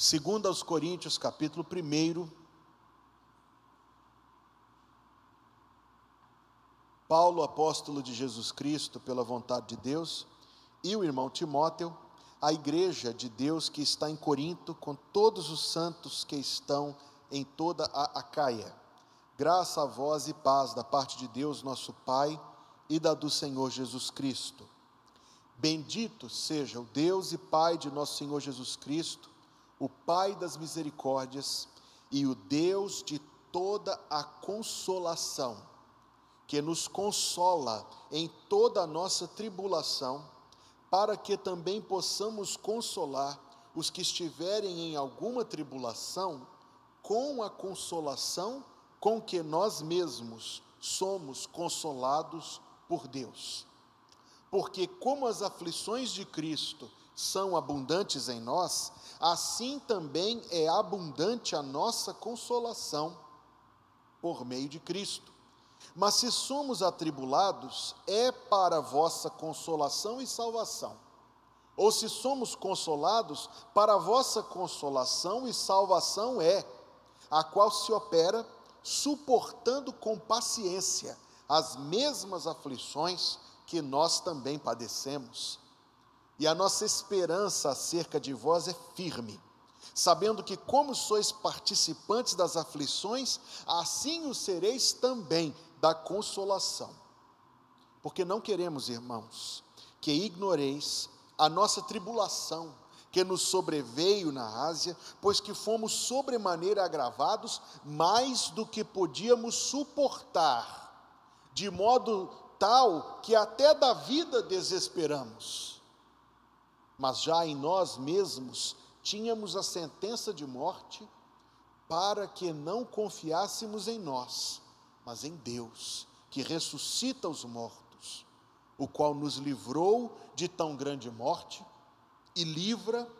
Segundo aos Coríntios, capítulo 1. Paulo, apóstolo de Jesus Cristo, pela vontade de Deus, e o irmão Timóteo, a igreja de Deus que está em Corinto, com todos os santos que estão em toda a Acaia. Graça a vós e paz da parte de Deus, nosso Pai, e da do Senhor Jesus Cristo. Bendito seja o Deus e Pai de nosso Senhor Jesus Cristo o Pai das misericórdias e o Deus de toda a consolação, que nos consola em toda a nossa tribulação, para que também possamos consolar os que estiverem em alguma tribulação, com a consolação com que nós mesmos somos consolados por Deus. Porque, como as aflições de Cristo são abundantes em nós, assim também é abundante a nossa consolação por meio de Cristo. Mas se somos atribulados, é para vossa consolação e salvação. Ou se somos consolados, para vossa consolação e salvação é, a qual se opera suportando com paciência as mesmas aflições que nós também padecemos e a nossa esperança acerca de vós é firme, sabendo que, como sois participantes das aflições, assim o sereis também da consolação. Porque não queremos, irmãos, que ignoreis a nossa tribulação que nos sobreveio na Ásia, pois que fomos sobremaneira agravados mais do que podíamos suportar, de modo tal que até da vida desesperamos mas já em nós mesmos tínhamos a sentença de morte, para que não confiássemos em nós, mas em Deus, que ressuscita os mortos, o qual nos livrou de tão grande morte e livra,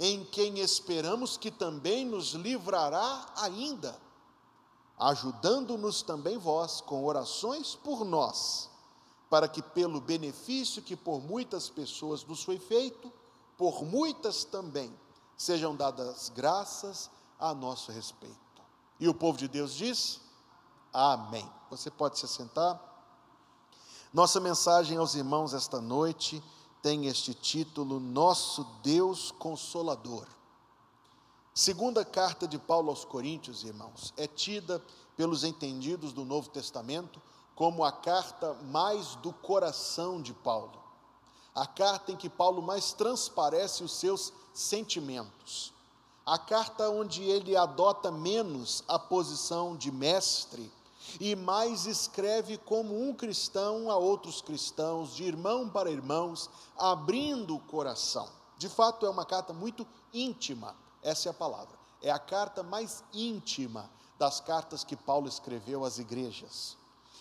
em quem esperamos que também nos livrará ainda, ajudando-nos também vós com orações por nós, para que pelo benefício que por muitas pessoas nos foi feito, por muitas também sejam dadas graças a nosso respeito. E o povo de Deus diz: Amém. Você pode se sentar. Nossa mensagem aos irmãos esta noite tem este título: Nosso Deus Consolador. Segunda carta de Paulo aos Coríntios, irmãos, é tida pelos entendidos do Novo Testamento como a carta mais do coração de Paulo a carta em que Paulo mais transparece os seus sentimentos, a carta onde ele adota menos a posição de mestre e mais escreve como um cristão a outros cristãos, de irmão para irmãos, abrindo o coração. De fato, é uma carta muito íntima, essa é a palavra. É a carta mais íntima das cartas que Paulo escreveu às igrejas.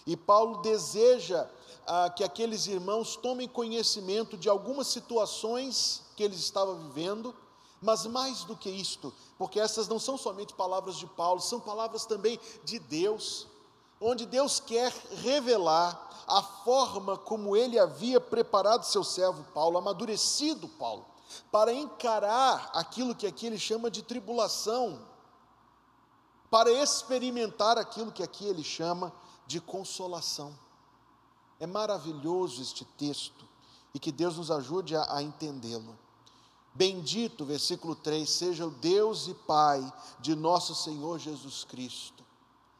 E Paulo deseja ah, que aqueles irmãos tomem conhecimento de algumas situações que eles estavam vivendo, mas mais do que isto, porque essas não são somente palavras de Paulo, são palavras também de Deus, onde Deus quer revelar a forma como ele havia preparado seu servo Paulo, amadurecido Paulo, para encarar aquilo que aqui ele chama de tribulação, para experimentar aquilo que aqui ele chama de consolação. É maravilhoso este texto e que Deus nos ajude a, a entendê-lo. Bendito, versículo 3, seja o Deus e Pai de nosso Senhor Jesus Cristo,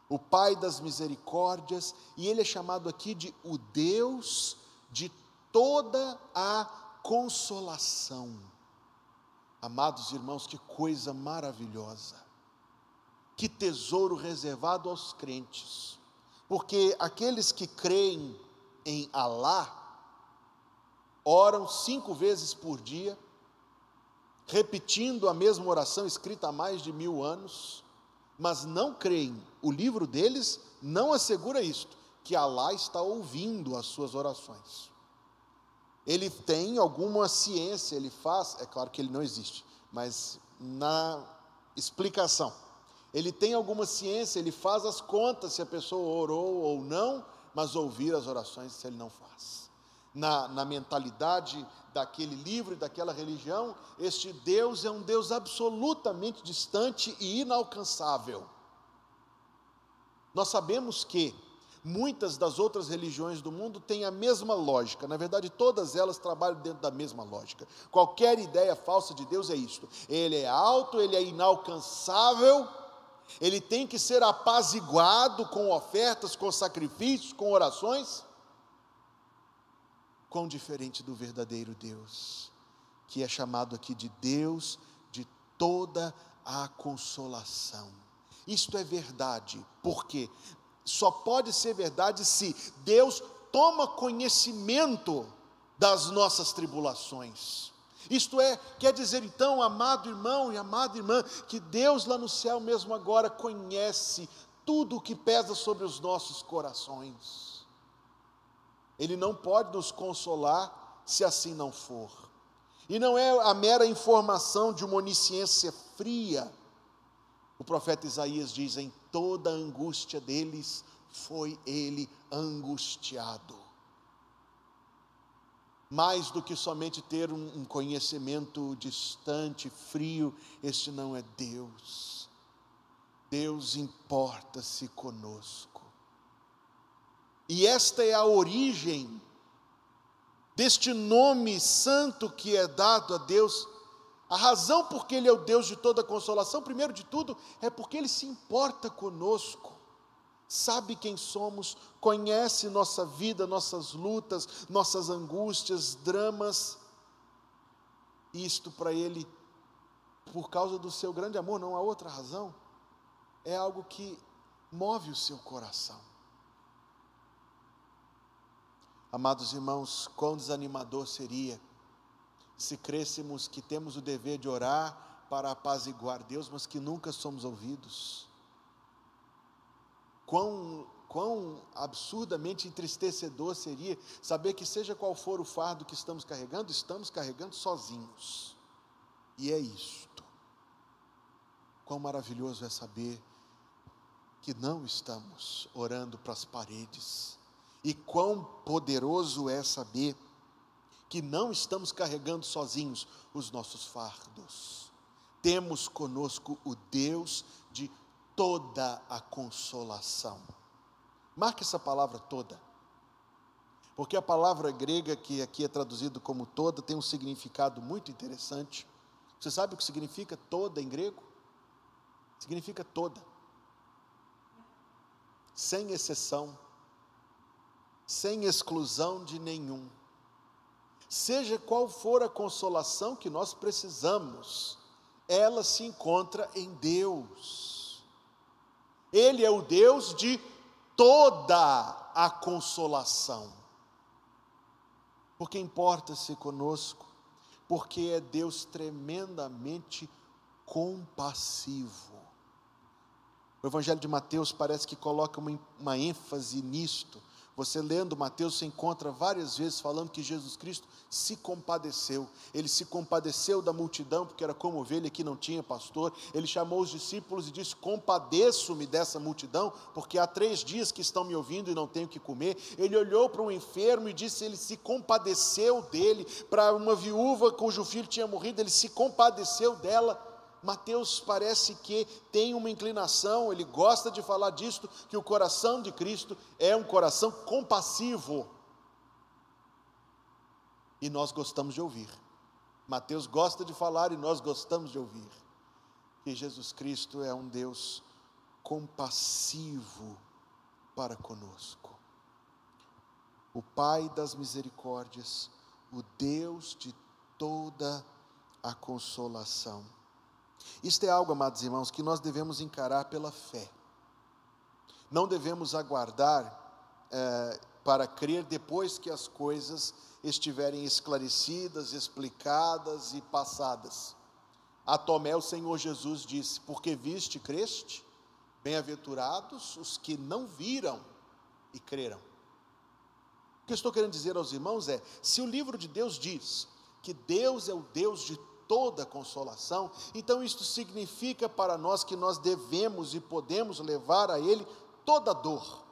o Pai das misericórdias, e Ele é chamado aqui de o Deus de toda a consolação. Amados irmãos, que coisa maravilhosa, que tesouro reservado aos crentes porque aqueles que creem em Alá oram cinco vezes por dia, repetindo a mesma oração escrita há mais de mil anos, mas não creem. O livro deles não assegura isto, que Alá está ouvindo as suas orações. Ele tem alguma ciência, ele faz, é claro que ele não existe, mas na explicação ele tem alguma ciência, ele faz as contas se a pessoa orou ou não, mas ouvir as orações se ele não faz. na, na mentalidade daquele livro e daquela religião, este Deus é um Deus absolutamente distante e inalcançável. Nós sabemos que muitas das outras religiões do mundo têm a mesma lógica, na verdade, todas elas trabalham dentro da mesma lógica. Qualquer ideia falsa de Deus é isto: ele é alto, ele é inalcançável, ele tem que ser apaziguado com ofertas, com sacrifícios, com orações. Quão diferente do verdadeiro Deus, que é chamado aqui de Deus de toda a consolação. Isto é verdade, porque só pode ser verdade se Deus toma conhecimento das nossas tribulações. Isto é, quer dizer então, amado irmão e amada irmã, que Deus lá no céu mesmo agora conhece tudo o que pesa sobre os nossos corações. Ele não pode nos consolar se assim não for. E não é a mera informação de uma onisciência fria. O profeta Isaías diz: em toda a angústia deles foi ele angustiado. Mais do que somente ter um conhecimento distante, frio, este não é Deus. Deus importa-se conosco. E esta é a origem deste nome santo que é dado a Deus. A razão por que Ele é o Deus de toda consolação, primeiro de tudo, é porque Ele se importa conosco, sabe quem somos, conhece nossa vida, nossas lutas, nossas angústias, dramas. Isto para Ele, por causa do seu grande amor, não há outra razão, é algo que move o seu coração. Amados irmãos, quão desanimador seria se crêssemos que temos o dever de orar para apaziguar Deus, mas que nunca somos ouvidos. Quão, quão absurdamente entristecedor seria saber que, seja qual for o fardo que estamos carregando, estamos carregando sozinhos. E é isto. Quão maravilhoso é saber que não estamos orando para as paredes e quão poderoso é saber que não estamos carregando sozinhos os nossos fardos. Temos conosco o Deus de toda a consolação. Marque essa palavra toda. Porque a palavra grega que aqui é traduzido como toda tem um significado muito interessante. Você sabe o que significa toda em grego? Significa toda. Sem exceção sem exclusão de nenhum. Seja qual for a consolação que nós precisamos, ela se encontra em Deus. Ele é o Deus de toda a consolação. Porque importa-se conosco, porque é Deus tremendamente compassivo. O Evangelho de Mateus parece que coloca uma, uma ênfase nisto você lendo Mateus, você encontra várias vezes falando que Jesus Cristo se compadeceu. Ele se compadeceu da multidão, porque era como ovelha que não tinha pastor. Ele chamou os discípulos e disse: Compadeço-me dessa multidão, porque há três dias que estão me ouvindo e não tenho que comer. Ele olhou para um enfermo e disse: Ele se compadeceu dele. Para uma viúva cujo filho tinha morrido, ele se compadeceu dela. Mateus parece que tem uma inclinação, ele gosta de falar disto, que o coração de Cristo é um coração compassivo. E nós gostamos de ouvir. Mateus gosta de falar e nós gostamos de ouvir. Que Jesus Cristo é um Deus compassivo para conosco. O Pai das misericórdias, o Deus de toda a consolação. Isto é algo, amados irmãos, que nós devemos encarar pela fé. Não devemos aguardar é, para crer depois que as coisas estiverem esclarecidas, explicadas e passadas. A Tomé, o Senhor Jesus disse: Porque viste, creste? Bem-aventurados os que não viram e creram. O que eu estou querendo dizer aos irmãos é: se o livro de Deus diz que Deus é o Deus de toda consolação. Então, isto significa para nós que nós devemos e podemos levar a Ele toda dor.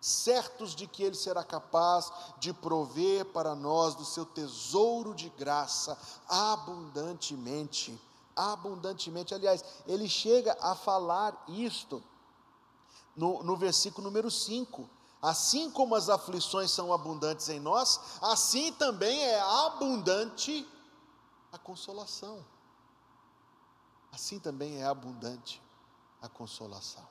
certos de que Ele será capaz de prover para nós do seu tesouro de graça abundantemente. Abundantemente, aliás, ele chega a falar isto no, no versículo número 5. Assim como as aflições são abundantes em nós, assim também é abundante a consolação. Assim também é abundante a consolação.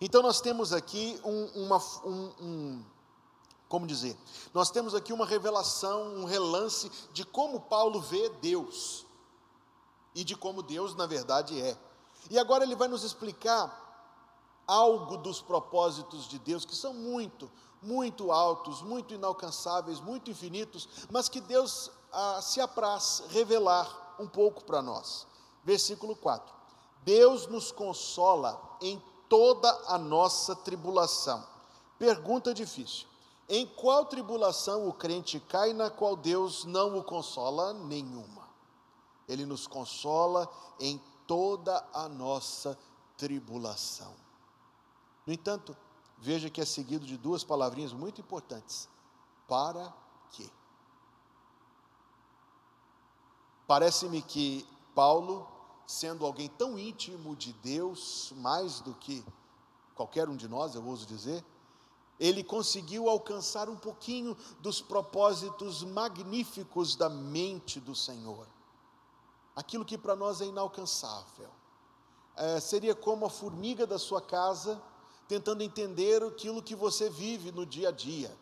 Então nós temos aqui um, uma, um, um, como dizer, nós temos aqui uma revelação, um relance de como Paulo vê Deus e de como Deus na verdade é. E agora ele vai nos explicar algo dos propósitos de Deus que são muito, muito altos, muito inalcançáveis, muito infinitos, mas que Deus ah, se apraz revelar um pouco para nós. Versículo 4: Deus nos consola em toda a nossa tribulação. Pergunta difícil: em qual tribulação o crente cai na qual Deus não o consola? Nenhuma. Ele nos consola em toda a nossa tribulação. No entanto, veja que é seguido de duas palavrinhas muito importantes: para quê? Parece-me que Paulo sendo alguém tão íntimo de Deus, mais do que qualquer um de nós, eu ouso dizer, ele conseguiu alcançar um pouquinho dos propósitos magníficos da mente do Senhor. Aquilo que para nós é inalcançável. É, seria como a formiga da sua casa, tentando entender aquilo que você vive no dia a dia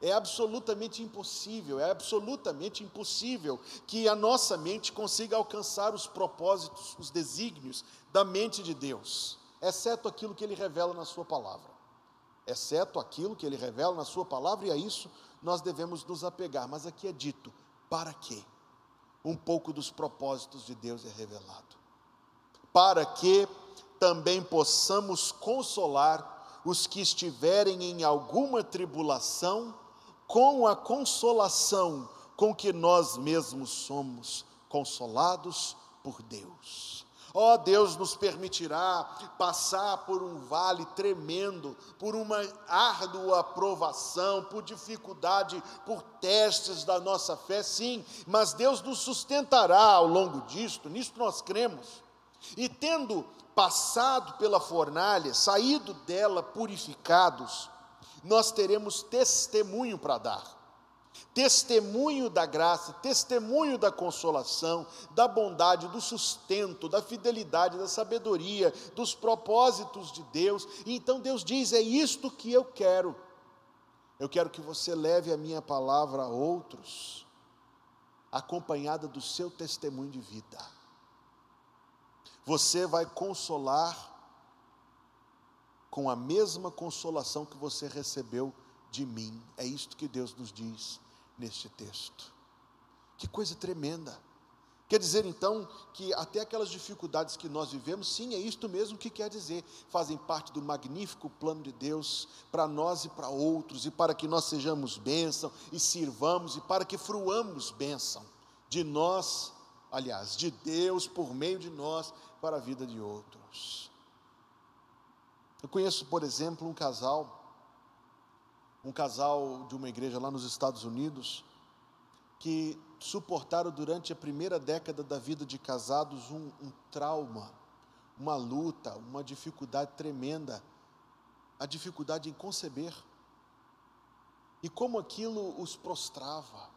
é absolutamente impossível, é absolutamente impossível que a nossa mente consiga alcançar os propósitos, os desígnios da mente de Deus, exceto aquilo que ele revela na Sua palavra. Exceto aquilo que ele revela na Sua palavra, e a isso nós devemos nos apegar. Mas aqui é dito: para quê? Um pouco dos propósitos de Deus é revelado. Para que também possamos consolar os que estiverem em alguma tribulação com a consolação com que nós mesmos somos consolados por Deus. Ó oh, Deus nos permitirá passar por um vale tremendo, por uma árdua aprovação, por dificuldade, por testes da nossa fé, sim, mas Deus nos sustentará ao longo disto, nisto nós cremos. E tendo passado pela fornalha, saído dela purificados, nós teremos testemunho para dar. Testemunho da graça, testemunho da consolação, da bondade, do sustento, da fidelidade, da sabedoria, dos propósitos de Deus. E então Deus diz: é isto que eu quero. Eu quero que você leve a minha palavra a outros, acompanhada do seu testemunho de vida. Você vai consolar com a mesma consolação que você recebeu de mim. É isto que Deus nos diz neste texto. Que coisa tremenda. Quer dizer então que até aquelas dificuldades que nós vivemos, sim, é isto mesmo que quer dizer, fazem parte do magnífico plano de Deus para nós e para outros, e para que nós sejamos bênção e sirvamos, e para que fruamos bênção de nós, aliás, de Deus por meio de nós para a vida de outros. Eu conheço, por exemplo, um casal, um casal de uma igreja lá nos Estados Unidos, que suportaram durante a primeira década da vida de casados um, um trauma, uma luta, uma dificuldade tremenda, a dificuldade em conceber. E como aquilo os prostrava,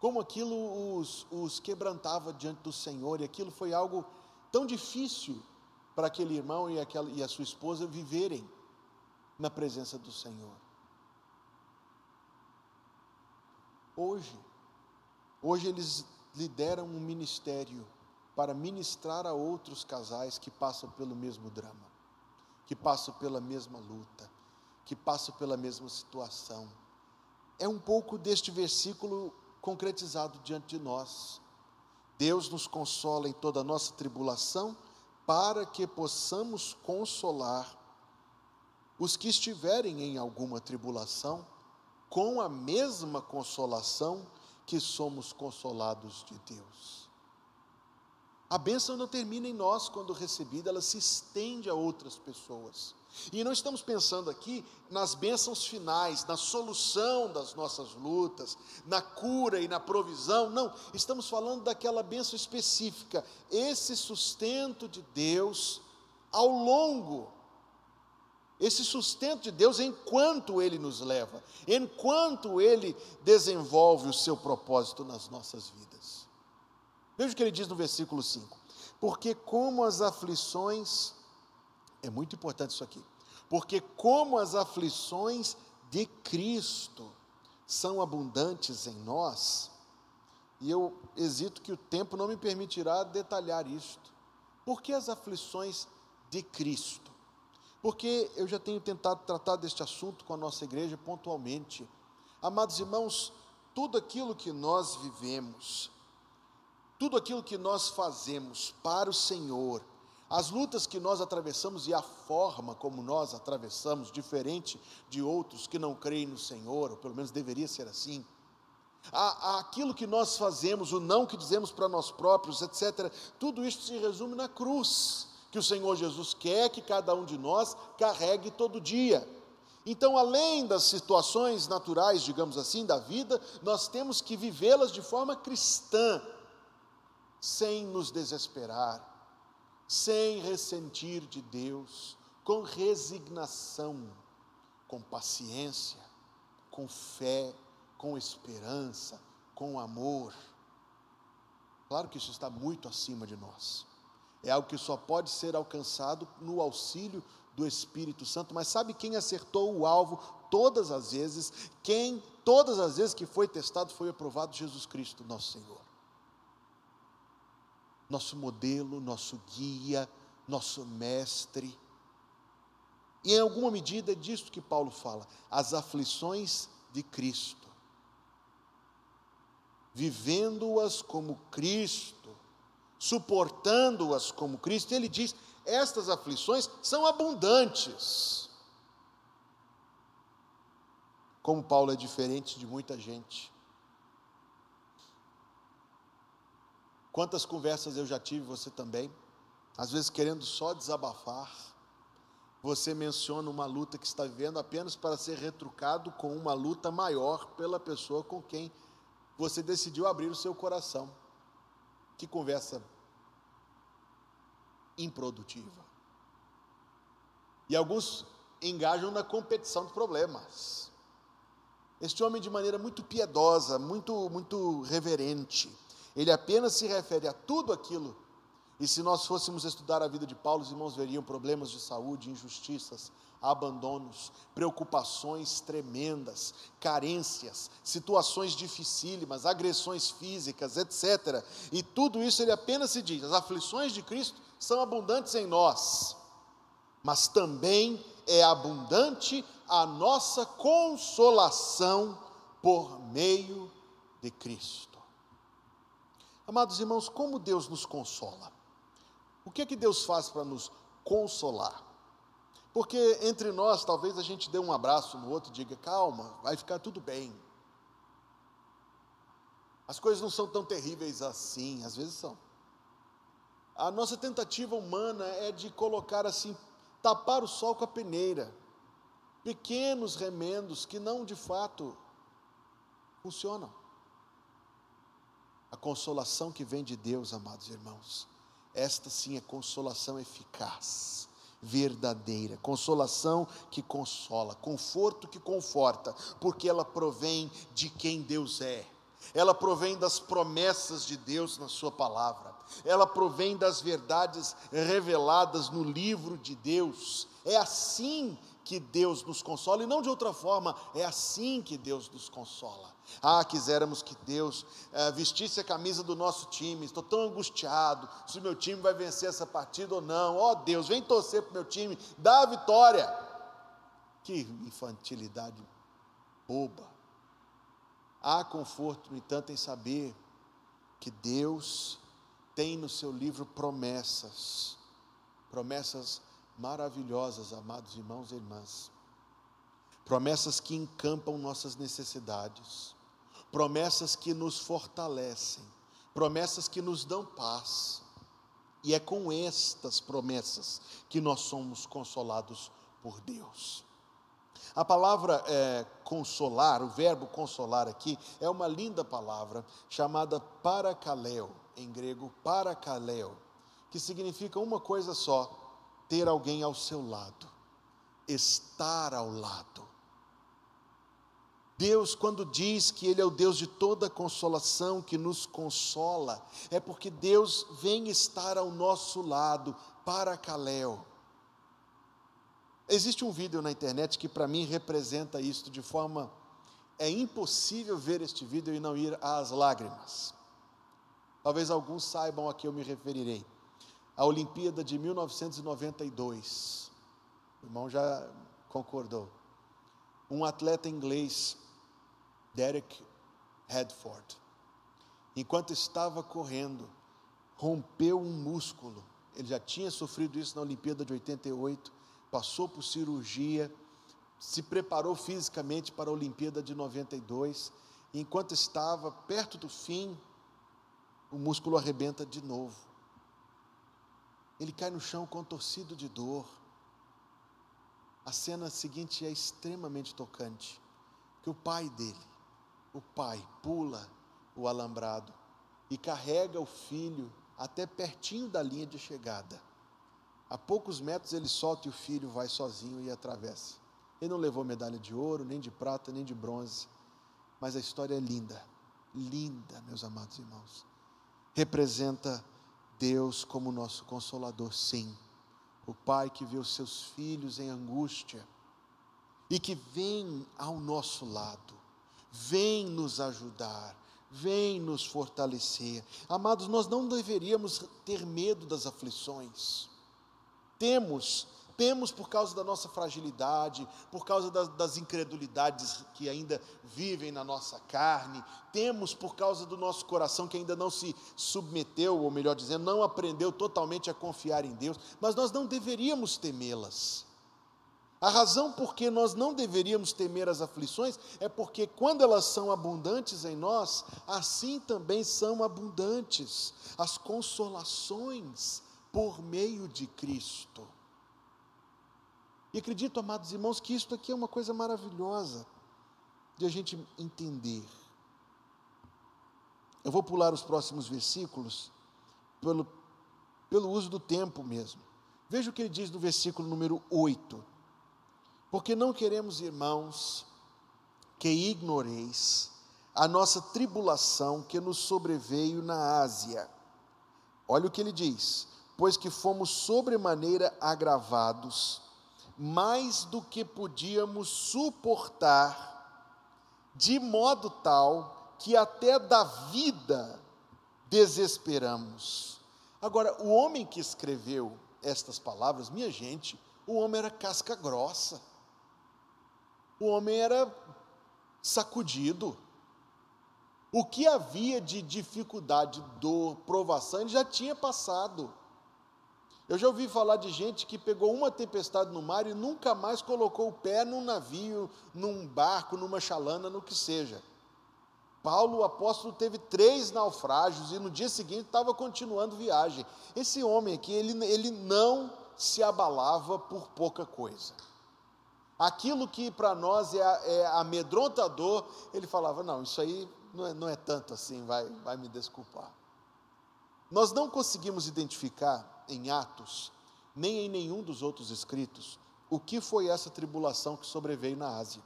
como aquilo os, os quebrantava diante do Senhor, e aquilo foi algo tão difícil para aquele irmão e, aquela, e a sua esposa viverem na presença do Senhor. Hoje, hoje eles lideram um ministério para ministrar a outros casais que passam pelo mesmo drama, que passam pela mesma luta, que passam pela mesma situação. É um pouco deste versículo concretizado diante de nós. Deus nos consola em toda a nossa tribulação para que possamos consolar os que estiverem em alguma tribulação, com a mesma consolação que somos consolados de Deus. A bênção não termina em nós quando recebida, ela se estende a outras pessoas. E não estamos pensando aqui nas bênçãos finais, na solução das nossas lutas, na cura e na provisão, não, estamos falando daquela bênção específica, esse sustento de Deus ao longo, esse sustento de Deus enquanto Ele nos leva, enquanto Ele desenvolve o seu propósito nas nossas vidas. Veja o que ele diz no versículo 5: Porque como as aflições é muito importante isso aqui. Porque como as aflições de Cristo são abundantes em nós, e eu hesito que o tempo não me permitirá detalhar isto. Por que as aflições de Cristo? Porque eu já tenho tentado tratar deste assunto com a nossa igreja pontualmente. Amados irmãos, tudo aquilo que nós vivemos, tudo aquilo que nós fazemos para o Senhor, as lutas que nós atravessamos e a forma como nós atravessamos, diferente de outros que não creem no Senhor, ou pelo menos deveria ser assim. aquilo que nós fazemos, o não que dizemos para nós próprios, etc., tudo isso se resume na cruz, que o Senhor Jesus quer que cada um de nós carregue todo dia. Então, além das situações naturais, digamos assim, da vida, nós temos que vivê-las de forma cristã, sem nos desesperar, sem ressentir de Deus, com resignação, com paciência, com fé, com esperança, com amor. Claro que isso está muito acima de nós. É algo que só pode ser alcançado no auxílio do Espírito Santo, mas sabe quem acertou o alvo todas as vezes? Quem, todas as vezes que foi testado, foi aprovado? Jesus Cristo, nosso Senhor nosso modelo, nosso guia, nosso mestre. E em alguma medida é disso que Paulo fala, as aflições de Cristo. Vivendo-as como Cristo, suportando-as como Cristo, ele diz: estas aflições são abundantes. Como Paulo é diferente de muita gente. Quantas conversas eu já tive, você também, às vezes querendo só desabafar, você menciona uma luta que está vivendo apenas para ser retrucado com uma luta maior pela pessoa com quem você decidiu abrir o seu coração. Que conversa improdutiva. E alguns engajam na competição de problemas. Este homem, de maneira muito piedosa, muito, muito reverente, ele apenas se refere a tudo aquilo. E se nós fôssemos estudar a vida de Paulo, os irmãos veriam problemas de saúde, injustiças, abandonos, preocupações tremendas, carências, situações dificílimas, agressões físicas, etc. E tudo isso ele apenas se diz: as aflições de Cristo são abundantes em nós, mas também é abundante a nossa consolação por meio de Cristo. Amados irmãos, como Deus nos consola? O que é que Deus faz para nos consolar? Porque entre nós, talvez a gente dê um abraço no outro e diga: calma, vai ficar tudo bem. As coisas não são tão terríveis assim, às vezes são. A nossa tentativa humana é de colocar assim, tapar o sol com a peneira, pequenos remendos que não de fato funcionam. A consolação que vem de Deus, amados irmãos, esta sim é consolação eficaz, verdadeira, consolação que consola, conforto que conforta, porque ela provém de quem Deus é. Ela provém das promessas de Deus na Sua palavra, ela provém das verdades reveladas no livro de Deus. É assim que Deus nos consola e não de outra forma, é assim que Deus nos consola. Ah, quiséramos que Deus eh, vestisse a camisa do nosso time. Estou tão angustiado se o meu time vai vencer essa partida ou não. Ó oh, Deus, vem torcer para o meu time, dá a vitória. Que infantilidade boba. Há conforto, no entanto, em saber que Deus tem no seu livro promessas, promessas maravilhosas, amados irmãos e irmãs promessas que encampam nossas necessidades, promessas que nos fortalecem, promessas que nos dão paz. E é com estas promessas que nós somos consolados por Deus. A palavra é, consolar, o verbo consolar aqui, é uma linda palavra chamada parakaleo, em grego parakaleo, que significa uma coisa só: ter alguém ao seu lado, estar ao lado. Deus, quando diz que Ele é o Deus de toda consolação, que nos consola, é porque Deus vem estar ao nosso lado, para Caléu. Existe um vídeo na internet que para mim representa isso de forma. É impossível ver este vídeo e não ir às lágrimas. Talvez alguns saibam a que eu me referirei. A Olimpíada de 1992. O irmão já concordou. Um atleta inglês Derek Hedford. Enquanto estava correndo, rompeu um músculo. Ele já tinha sofrido isso na Olimpíada de 88, passou por cirurgia, se preparou fisicamente para a Olimpíada de 92. E enquanto estava perto do fim, o músculo arrebenta de novo. Ele cai no chão contorcido de dor. A cena seguinte é extremamente tocante, que o pai dele o pai pula o alambrado e carrega o filho até pertinho da linha de chegada. A poucos metros ele solta e o filho vai sozinho e atravessa. Ele não levou medalha de ouro, nem de prata, nem de bronze, mas a história é linda, linda, meus amados irmãos. Representa Deus como nosso consolador, sim. O pai que vê os seus filhos em angústia e que vem ao nosso lado vem nos ajudar, vem nos fortalecer. Amados, nós não deveríamos ter medo das aflições. Temos, temos por causa da nossa fragilidade, por causa das, das incredulidades que ainda vivem na nossa carne, temos por causa do nosso coração que ainda não se submeteu, ou melhor dizendo, não aprendeu totalmente a confiar em Deus, mas nós não deveríamos temê-las. A razão por que nós não deveríamos temer as aflições é porque, quando elas são abundantes em nós, assim também são abundantes as consolações por meio de Cristo. E acredito, amados irmãos, que isto aqui é uma coisa maravilhosa de a gente entender. Eu vou pular os próximos versículos pelo, pelo uso do tempo mesmo. Veja o que ele diz no versículo número 8 porque não queremos, irmãos, que ignoreis a nossa tribulação que nos sobreveio na Ásia. Olha o que ele diz: pois que fomos sobremaneira agravados, mais do que podíamos suportar, de modo tal que até da vida desesperamos. Agora, o homem que escreveu estas palavras, minha gente, o homem era casca grossa o homem era sacudido. O que havia de dificuldade, dor, provação, ele já tinha passado. Eu já ouvi falar de gente que pegou uma tempestade no mar e nunca mais colocou o pé num navio, num barco, numa chalana, no que seja. Paulo, o apóstolo, teve três naufrágios e no dia seguinte estava continuando viagem. Esse homem aqui, ele, ele não se abalava por pouca coisa. Aquilo que para nós é, é amedrontador, ele falava: não, isso aí não é, não é tanto assim, vai, vai me desculpar. Nós não conseguimos identificar em Atos, nem em nenhum dos outros escritos, o que foi essa tribulação que sobreveio na Ásia.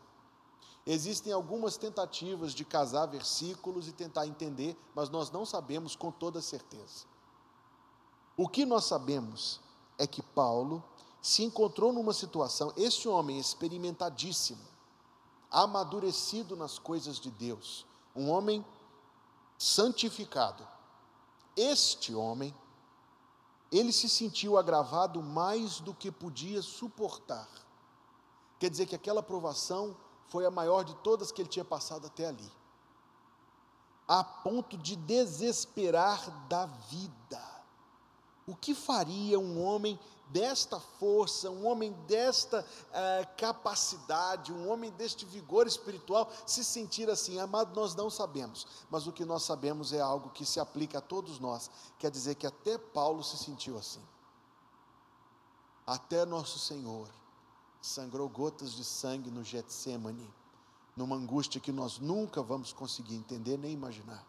Existem algumas tentativas de casar versículos e tentar entender, mas nós não sabemos com toda certeza. O que nós sabemos é que Paulo se encontrou numa situação, este homem experimentadíssimo, amadurecido nas coisas de Deus, um homem santificado. Este homem, ele se sentiu agravado mais do que podia suportar. Quer dizer que aquela provação foi a maior de todas que ele tinha passado até ali. A ponto de desesperar da vida. O que faria um homem desta força, um homem desta eh, capacidade, um homem deste vigor espiritual, se sentir assim, amado, nós não sabemos, mas o que nós sabemos é algo que se aplica a todos nós, quer dizer que até Paulo se sentiu assim, até nosso Senhor sangrou gotas de sangue no Getsemane, numa angústia que nós nunca vamos conseguir entender nem imaginar.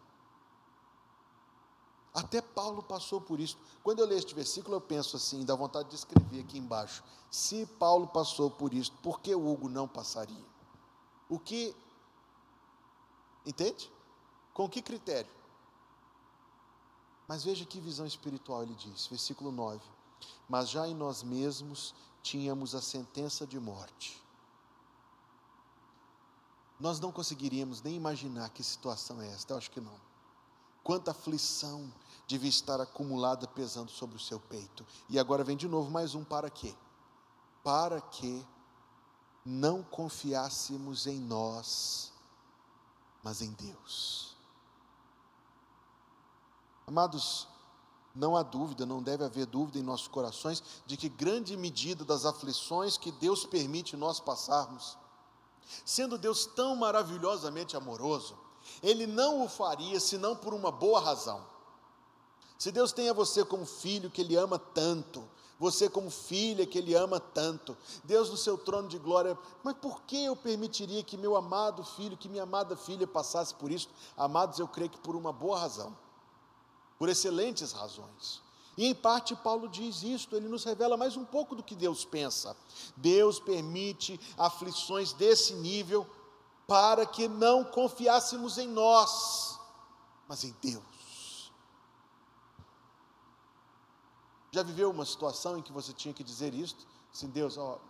Até Paulo passou por isso. Quando eu leio este versículo, eu penso assim, dá vontade de escrever aqui embaixo. Se Paulo passou por isso, por que Hugo não passaria? O que. Entende? Com que critério? Mas veja que visão espiritual ele diz, versículo 9. Mas já em nós mesmos tínhamos a sentença de morte. Nós não conseguiríamos nem imaginar que situação é esta, eu acho que não quanta aflição devia estar acumulada pesando sobre o seu peito. E agora vem de novo mais um para quê? Para que não confiássemos em nós, mas em Deus. Amados, não há dúvida, não deve haver dúvida em nossos corações de que grande medida das aflições que Deus permite nós passarmos, sendo Deus tão maravilhosamente amoroso, ele não o faria senão por uma boa razão. Se Deus tem a você como filho que Ele ama tanto, você como filha que Ele ama tanto, Deus no seu trono de glória, mas por que eu permitiria que meu amado filho, que minha amada filha passasse por isso? Amados, eu creio que por uma boa razão, por excelentes razões. E em parte Paulo diz isto, ele nos revela mais um pouco do que Deus pensa. Deus permite aflições desse nível para que não confiássemos em nós, mas em Deus. Já viveu uma situação em que você tinha que dizer isto? Sim, Deus, ó,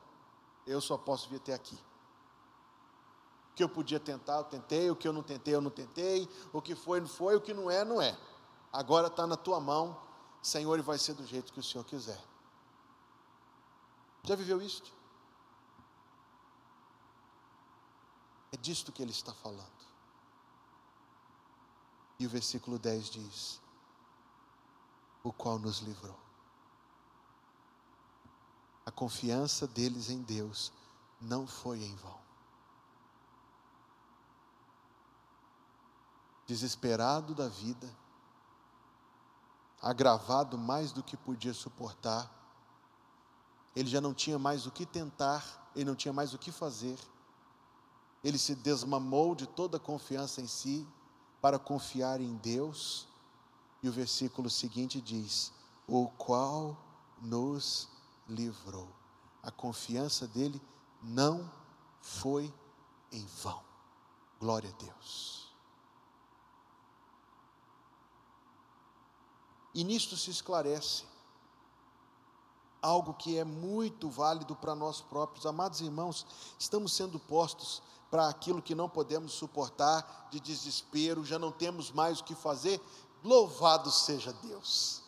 eu só posso vir até aqui. O que eu podia tentar, eu tentei, o que eu não tentei, eu não tentei, o que foi, não foi, o que não é, não é. Agora está na tua mão, Senhor, e vai ser do jeito que o Senhor quiser. Já viveu isto? É disto que ele está falando. E o versículo 10 diz: O qual nos livrou. A confiança deles em Deus não foi em vão. Desesperado da vida, agravado mais do que podia suportar, ele já não tinha mais o que tentar, ele não tinha mais o que fazer ele se desmamou de toda confiança em si para confiar em Deus. E o versículo seguinte diz: O qual nos livrou. A confiança dele não foi em vão. Glória a Deus. E nisto se esclarece algo que é muito válido para nós próprios. Amados irmãos, estamos sendo postos para aquilo que não podemos suportar, de desespero, já não temos mais o que fazer, louvado seja Deus.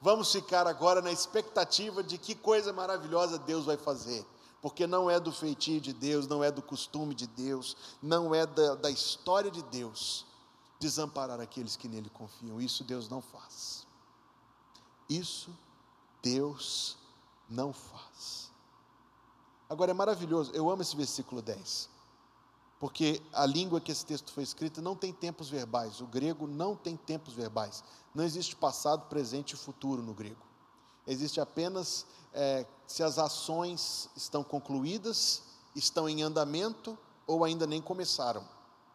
Vamos ficar agora na expectativa de que coisa maravilhosa Deus vai fazer, porque não é do feitio de Deus, não é do costume de Deus, não é da, da história de Deus desamparar aqueles que nele confiam. Isso Deus não faz. Isso Deus não faz. Agora é maravilhoso, eu amo esse versículo 10 porque a língua que esse texto foi escrito não tem tempos verbais. O grego não tem tempos verbais. Não existe passado, presente e futuro no grego. Existe apenas é, se as ações estão concluídas, estão em andamento ou ainda nem começaram.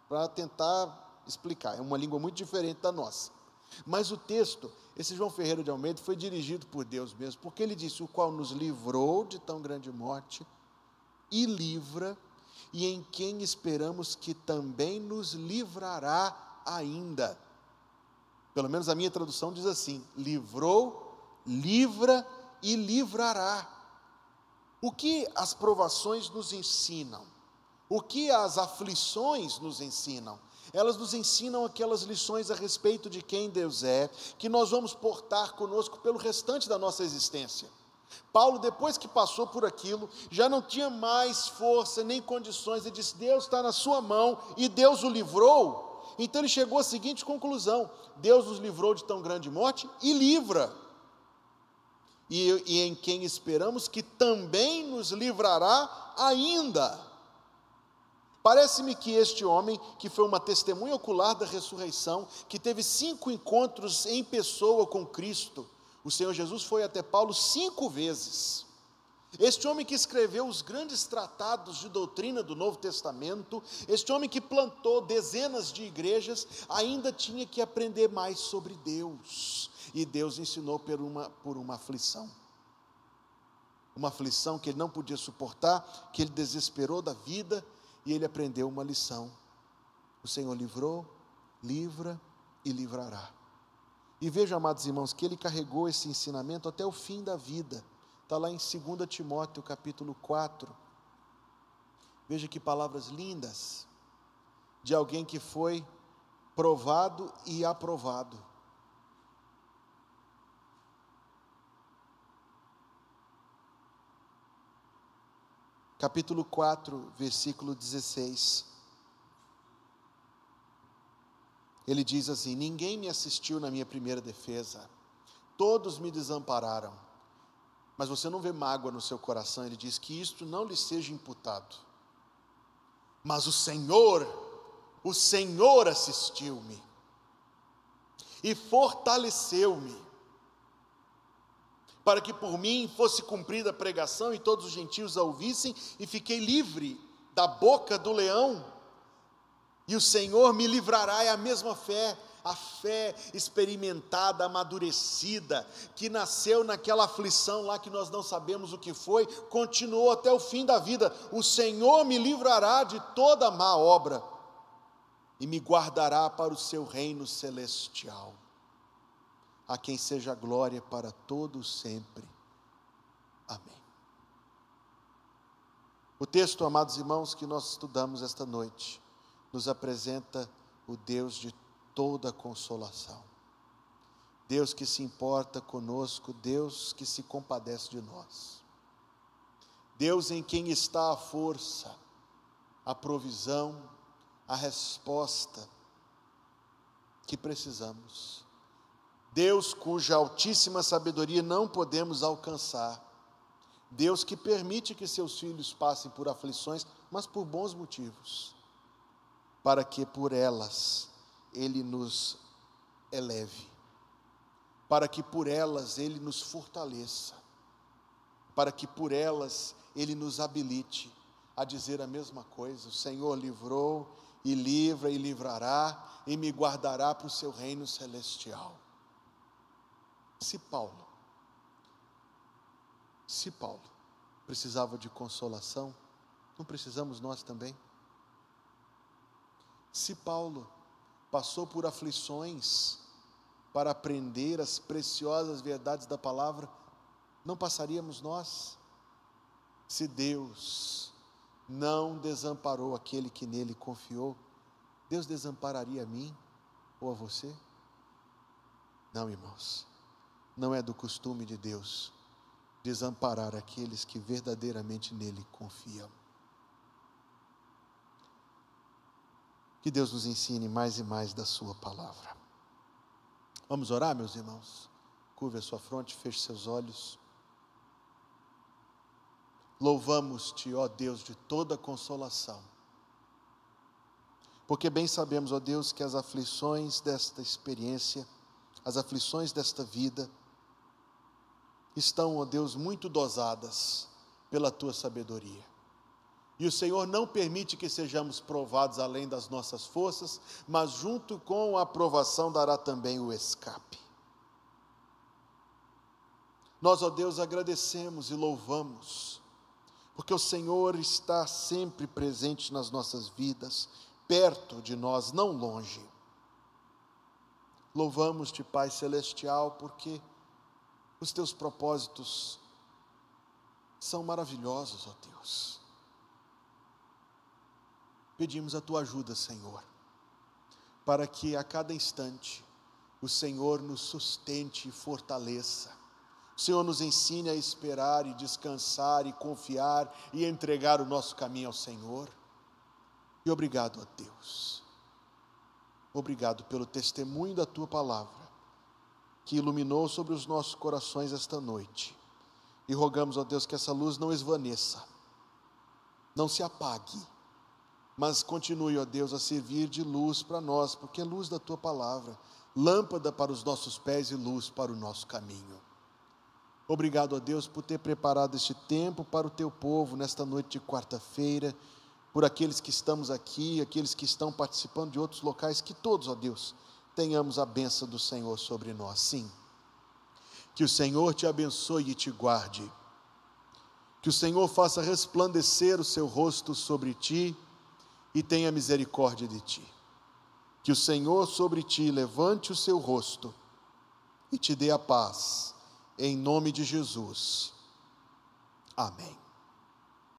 Para tentar explicar. É uma língua muito diferente da nossa. Mas o texto, esse João Ferreira de Almeida, foi dirigido por Deus mesmo, porque ele disse: O qual nos livrou de tão grande morte e livra e em quem esperamos que também nos livrará ainda. Pelo menos a minha tradução diz assim: livrou, livra e livrará. O que as provações nos ensinam? O que as aflições nos ensinam? Elas nos ensinam aquelas lições a respeito de quem Deus é, que nós vamos portar conosco pelo restante da nossa existência. Paulo, depois que passou por aquilo, já não tinha mais força nem condições, ele disse: Deus está na sua mão e Deus o livrou. Então ele chegou à seguinte conclusão: Deus nos livrou de tão grande morte e livra. e, e em quem esperamos que também nos livrará ainda. Parece-me que este homem, que foi uma testemunha ocular da ressurreição, que teve cinco encontros em pessoa com Cristo, o Senhor Jesus foi até Paulo cinco vezes. Este homem que escreveu os grandes tratados de doutrina do Novo Testamento, este homem que plantou dezenas de igrejas, ainda tinha que aprender mais sobre Deus. E Deus ensinou por uma, por uma aflição. Uma aflição que ele não podia suportar, que ele desesperou da vida e ele aprendeu uma lição. O Senhor livrou, livra e livrará. E veja, amados irmãos, que ele carregou esse ensinamento até o fim da vida Está lá em 2 Timóteo capítulo 4. Veja que palavras lindas de alguém que foi provado e aprovado. Capítulo 4, versículo 16. Ele diz assim: Ninguém me assistiu na minha primeira defesa, todos me desampararam. Mas você não vê mágoa no seu coração, ele diz que isto não lhe seja imputado. Mas o Senhor, o Senhor assistiu-me e fortaleceu-me, para que por mim fosse cumprida a pregação e todos os gentios a ouvissem, e fiquei livre da boca do leão, e o Senhor me livrará, é a mesma fé a fé experimentada, amadurecida, que nasceu naquela aflição lá que nós não sabemos o que foi, continuou até o fim da vida. O Senhor me livrará de toda má obra e me guardará para o seu reino celestial. A quem seja glória para todos sempre. Amém. O texto, amados irmãos, que nós estudamos esta noite, nos apresenta o Deus de toda consolação. Deus que se importa conosco, Deus que se compadece de nós. Deus em quem está a força, a provisão, a resposta que precisamos. Deus cuja altíssima sabedoria não podemos alcançar. Deus que permite que seus filhos passem por aflições, mas por bons motivos, para que por elas ele nos eleve, para que por elas Ele nos fortaleça, para que por elas Ele nos habilite a dizer a mesma coisa: O Senhor livrou e livra e livrará e me guardará para o seu reino celestial. Se Paulo, se Paulo precisava de consolação, não precisamos nós também? Se Paulo passou por aflições para aprender as preciosas verdades da palavra, não passaríamos nós? Se Deus não desamparou aquele que nele confiou, Deus desampararia a mim ou a você? Não, irmãos, não é do costume de Deus desamparar aqueles que verdadeiramente nele confiam. Que Deus nos ensine mais e mais da Sua palavra. Vamos orar, meus irmãos? Curve a sua fronte, feche seus olhos. Louvamos-te, ó Deus, de toda consolação. Porque bem sabemos, ó Deus, que as aflições desta experiência, as aflições desta vida, estão, ó Deus, muito dosadas pela tua sabedoria. E o Senhor não permite que sejamos provados além das nossas forças, mas junto com a aprovação dará também o escape. Nós, ó Deus, agradecemos e louvamos, porque o Senhor está sempre presente nas nossas vidas, perto de nós, não longe. Louvamos-te, Pai Celestial, porque os teus propósitos são maravilhosos, ó Deus pedimos a tua ajuda, Senhor, para que a cada instante o Senhor nos sustente e fortaleça. O Senhor nos ensine a esperar e descansar e confiar e entregar o nosso caminho ao Senhor. E obrigado a Deus. Obrigado pelo testemunho da tua palavra. que iluminou sobre os nossos corações esta noite. E rogamos, ó Deus, que essa luz não esvaneça, não se apague, mas continue, ó Deus, a servir de luz para nós, porque é luz da tua palavra, lâmpada para os nossos pés e luz para o nosso caminho. Obrigado a Deus por ter preparado este tempo para o teu povo nesta noite de quarta-feira, por aqueles que estamos aqui, aqueles que estão participando de outros locais, que todos, ó Deus, tenhamos a benção do Senhor sobre nós. Sim. Que o Senhor te abençoe e te guarde. Que o Senhor faça resplandecer o seu rosto sobre ti e tenha misericórdia de ti. Que o Senhor sobre ti levante o seu rosto e te dê a paz em nome de Jesus. Amém.